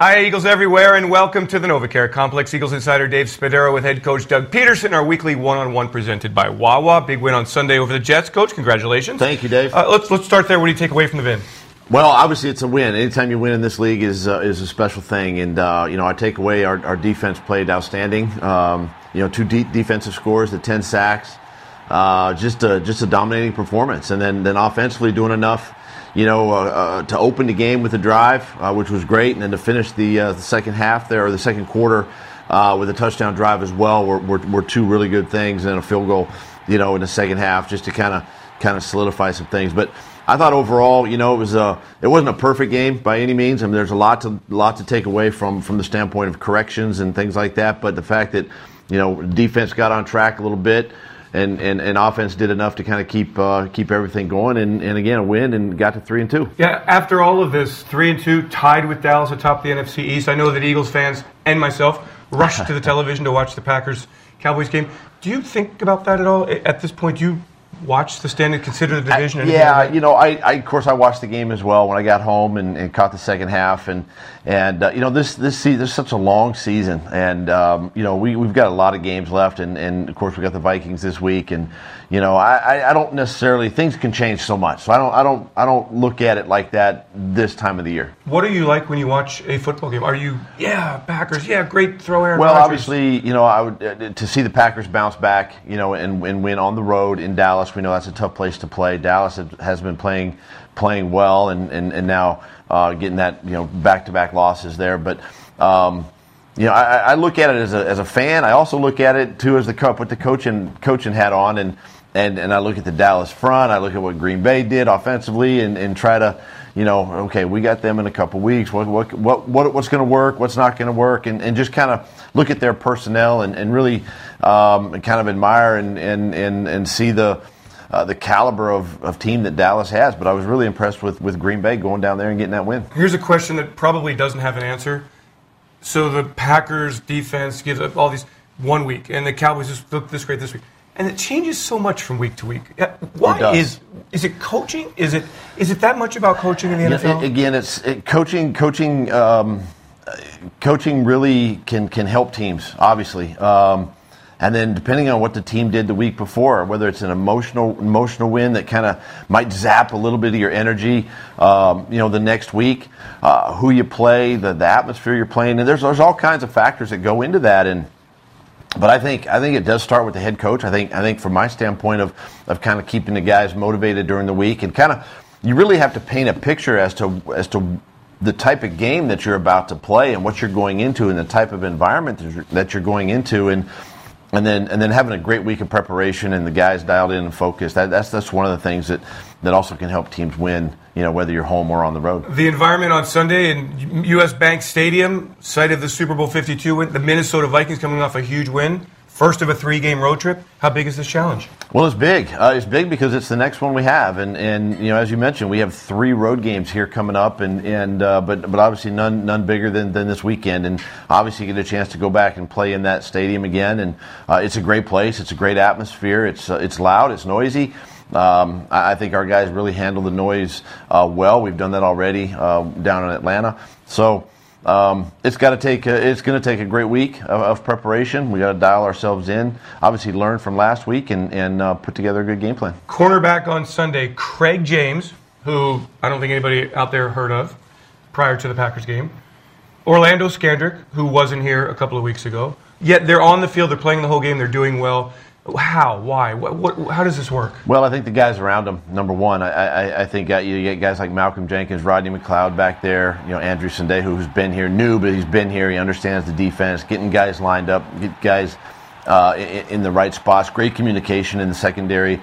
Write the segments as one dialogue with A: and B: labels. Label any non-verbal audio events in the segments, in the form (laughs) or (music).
A: Hi, Eagles everywhere, and welcome to the NovaCare Complex. Eagles insider Dave Spadaro with head coach Doug Pederson. Our weekly one-on-one presented by Wawa. Big win on Sunday over the Jets. Coach, congratulations.
B: Thank you, Dave.
A: Uh, let's let's start there. What do you take away from the win?
B: Well, obviously it's a win. Anytime you win in this league is uh, is a special thing, and uh, you know I take away our, our defense played outstanding. Um, you know, two deep defensive scores, the ten sacks, uh, just a just a dominating performance, and then then offensively doing enough you know, uh, uh, to open the game with a drive, uh, which was great, and then to finish the, uh, the second half there, or the second quarter, uh, with a touchdown drive as well, were, were, were, two really good things, and a field goal, you know, in the second half, just to kind of kind of solidify some things. But I thought overall, you know, it was a it wasn't a perfect game by any means. I mean, there's a lot to lot to take away from from the standpoint of corrections and things like that. But the fact that you know defense got on track a little bit and, and, and offense did enough to kind of keep uh, keep everything going, and, and again a win and got to three and two.
A: Yeah, after all of this, three and two, tied with Dallas atop the NFC East. I know that Eagles fans and myself rushed to the (laughs) television to watch the Packers Cowboys game. Do you think about that at all at this point? Do you watch the standing, consider the division?
B: I, yeah, you know, I, I, of course I watched the game as well when I got home and, and caught the second half, and and uh, you know this this season this is such a long season, and um, you know we we've got a lot of games left, and, and of course we got the Vikings this week, and you know I, I don't necessarily things can change so much, so I don't I don't I don't look at it like that this time of the year.
A: What are you like when you watch a football game? Are you yeah Packers yeah great throw Aaron
B: Well,
A: Rodgers.
B: obviously you know I would uh, to see the Packers bounce back, you know, and, and win on the road in Dallas. We know that's a tough place to play. Dallas has been playing playing well, and and, and now uh, getting that you know back to back losses there. But um, you know, I, I, look at it as a, as a fan. I also look at it too as the cup with the coaching coaching hat on, and and and I look at the Dallas front. I look at what Green Bay did offensively, and, and try to. You know, okay, we got them in a couple weeks. What, what, what, what what's going to work? What's not going to work? And, and just kind of look at their personnel and, and really um, kind of admire and, and, and, and see the, uh, the caliber of, of team that Dallas has. But I was really impressed with, with Green Bay going down there and getting that win.
A: Here's a question that probably doesn't have an answer. So the Packers defense gives up all these one week, and the Cowboys just look this great this week, and it changes so much from week to week. Why is is it coaching? Is it is it that much about coaching in the NFL?
B: again, it's it, coaching. Coaching. Um, coaching really can can help teams. Obviously. Um, and then depending on what the team did the week before, whether it's an emotional emotional win that kind of might zap a little bit of your energy, um, you know, the next week, uh, who you play, the, the atmosphere you're playing, and there's there's all kinds of factors that go into that. And but I think I think it does start with the head coach. I think I think from my standpoint of of kind of keeping the guys motivated during the week and kind of you really have to paint a picture as to as to the type of game that you're about to play and what you're going into and the type of environment that you're going into and and then and then having a great week of preparation and the guys dialed in and focused. That, that's that's one of the things that that also can help teams win. You know, whether you're home or on the road.
A: The environment on Sunday in U.S. Bank Stadium, site of the Super Bowl 52 win. The Minnesota Vikings coming off a huge win. First of a three-game road trip. How big is this challenge?
B: Well, it's big. Uh, it's big because it's the next one we have, and and you know, as you mentioned, we have three road games here coming up, and and uh, but but obviously none none bigger than, than this weekend, and obviously you get a chance to go back and play in that stadium again, and uh, it's a great place. It's a great atmosphere. It's uh, it's loud. It's noisy. Um, I, I think our guys really handle the noise uh, well. We've done that already uh, down in Atlanta, so. Um, it's got to take. A, it's going to take a great week of, of preparation. We got to dial ourselves in. Obviously, learn from last week and and uh, put together a good game plan.
A: Cornerback on Sunday, Craig James, who I don't think anybody out there heard of prior to the Packers game. Orlando Scandrick, who wasn't here a couple of weeks ago. Yet they're on the field. They're playing the whole game. They're doing well. How? Why? What, what, how does this work?
B: Well, I think the guys around him. Number one, I, I, I think uh, you get guys like Malcolm Jenkins, Rodney McLeod back there. You know, Andrew Sendejo, who's been here, new, but he's been here. He understands the defense. Getting guys lined up, get guys uh, in, in, the right spots. Great communication in the secondary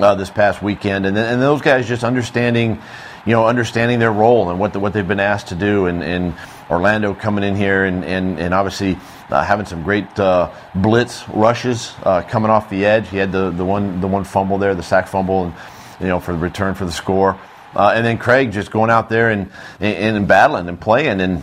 B: uh, this past weekend, and and those guys just understanding, you know, understanding their role and what the, what they've been asked to do, and, and Orlando coming in here and, and, and obviously uh, having some great uh, blitz rushes uh, coming off the edge. He had the, the one the one fumble there, the sack fumble, and you know for the return for the score. Uh, and then Craig just going out there and, and, and battling and playing and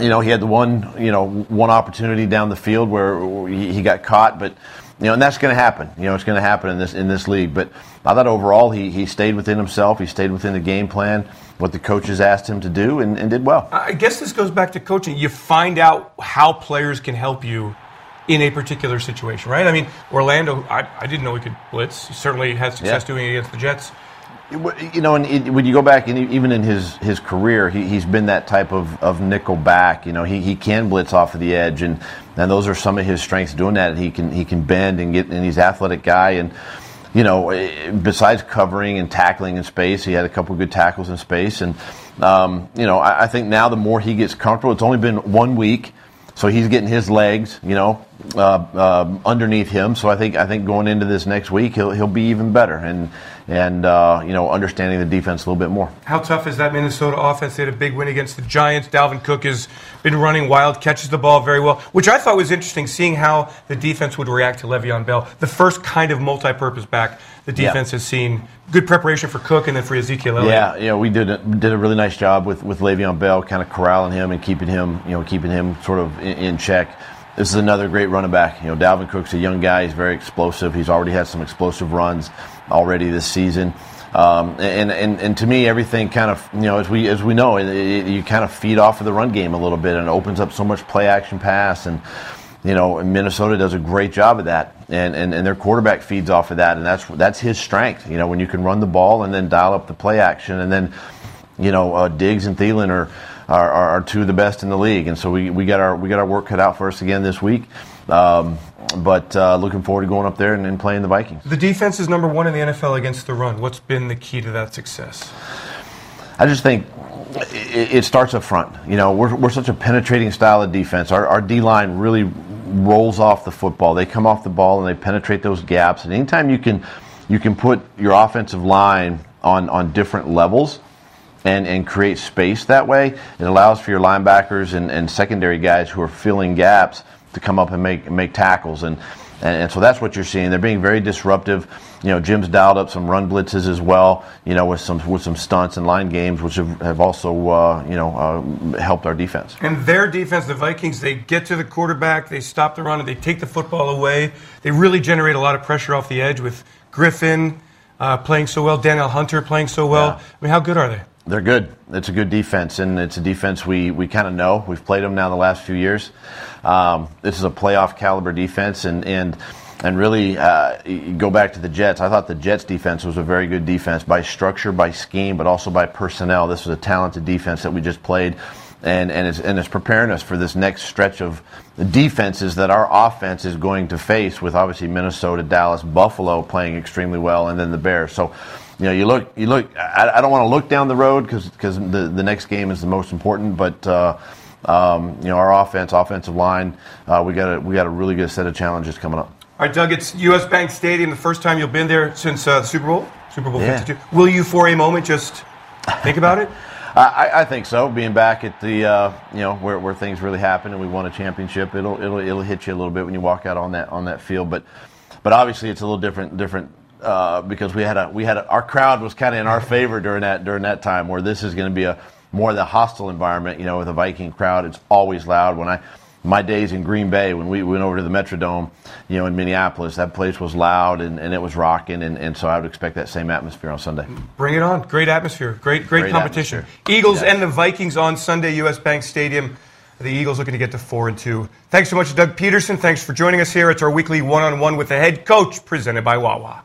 B: you know he had the one you know one opportunity down the field where he, he got caught, but you know, and that's going to happen. You know, it's going to happen in this in this league. But I thought overall he he stayed within himself. He stayed within the game plan, what the coaches asked him to do, and, and did well.
A: I guess this goes back to coaching. You find out how players can help you in a particular situation, right? I mean, Orlando, I, I didn't know he could blitz. He certainly had success
B: Yeah.
A: doing it against the Jets.
B: You know, and it, when you go back, and even in his, his career, he, he's been that type of, of nickel back. You know, he, he can blitz off of the edge, and, and those are some of his strengths doing that. He can he can bend and get, and he's athletic guy. And you know, eh, besides covering and tackling in space, he had a couple good tackles in space. And um, you know, I, I think now the more he gets comfortable, it's only been one week. So he's getting his legs, you know, uh, uh, underneath him. So I think I think going into this next week, he'll he'll be even better and and uh, you know understanding the defense a little bit more.
A: How tough is that Minnesota offense? They had a big win against the Giants. Dalvin Cook has been running wild, catches the ball very well, which I thought was interesting, seeing how the defense would react to Le'Veon Bell. The first kind of multi-purpose back the
B: Yeah.
A: defense has seen. Good preparation for Cook and then for Ezekiel Elliott.
B: Yeah, know, we did a, did a really nice job with with Le'Veon Bell, kind of corralling him and keeping him, you know, keeping him sort of in, in check. This is another great running back. You know, Dalvin Cook's a young guy. He's very explosive. He's already had some explosive runs already this season. Um, and, and and to me, everything kind of you know as we as we know, it, it, you kind of feed off of the run game a little bit, and it opens up so much play action pass and you know, Minnesota does a great job of that, and, and, and their quarterback feeds off of that, and that's that's his strength. You know, when you can run the ball and then dial up the play action, and then, you know, uh, Diggs and Thielen are, are, are, are two of the best in the league, and so we, we got our we got our work cut out for us again this week. Um, but uh, looking forward to going up there and, and playing the Vikings.
A: The defense is number one in the NFL against the run. What's been the key to that success?
B: I just think it, it starts up front. You know, we're, we're such a penetrating style of defense. Our, our D line really rolls off the football. They come off the ball and they penetrate those gaps. And anytime you can you can put your offensive line on on different levels and, and create space that way, it allows for your linebackers and, and secondary guys who are filling gaps to come up and make make tackles and, and and so that's what you're seeing. They're being very disruptive. You know, Jim's dialed up some run blitzes as well. You know, with some with some stunts and line games, which have, have also uh, you know uh, helped our defense.
A: And their defense, the Vikings, they get to the quarterback, they stop the run, and they take the football away. They really generate a lot of pressure off the edge with Griffen uh, playing so well, Danielle Hunter playing so well.
B: Yeah.
A: I mean, how good are they?
B: They're good. It's a good defense, and it's a defense we, we kind of know. We've played them now the last few years. Um, this is a playoff caliber defense, and and and really uh, go back to the Jets. I thought the Jets defense was a very good defense by structure, by scheme, but also by personnel. This was a talented defense that we just played. And, and, it's, and it's preparing us for this next stretch of defenses that our offense is going to face with obviously Minnesota, Dallas, Buffalo playing extremely well, and then the Bears. So, you know, you look, you look. I, I don't want to look down the road because because the the next game is the most important. But uh, um, you know, our offense, offensive line, uh, we got a we got a really good set of challenges coming up.
A: All right, Doug, it's U.S. Bank Stadium, the first time you've been there since uh, the Super Bowl, Super Bowl
B: Yeah.
A: 52. Will you, for a moment, just think about it? (laughs)
B: I, I think so. Being back at the uh, you know where, where things really happen and we won a championship, it'll it'll it'll hit you a little bit when you walk out on that on that field. But but obviously it's a little different different uh, because we had a we had a, our crowd was kind of in our favor during that during that time where this is going to be a more of the hostile environment. You know, with a Viking crowd, it's always loud. When I my days in Green Bay when we went over to the Metrodome, you know, in Minneapolis, that place was loud and, and it was rocking, and, and so I would expect that same atmosphere on Sunday.
A: Bring it on. Great atmosphere. Great, great,
B: Great
A: competition.
B: atmosphere.
A: Eagles
B: Yeah.
A: and the Vikings on Sunday, U.S. Bank Stadium. The Eagles looking to get to four and two. Thanks so much, Doug Pederson. Thanks for joining us here. It's our weekly one-on-one with the head coach, presented by Wawa.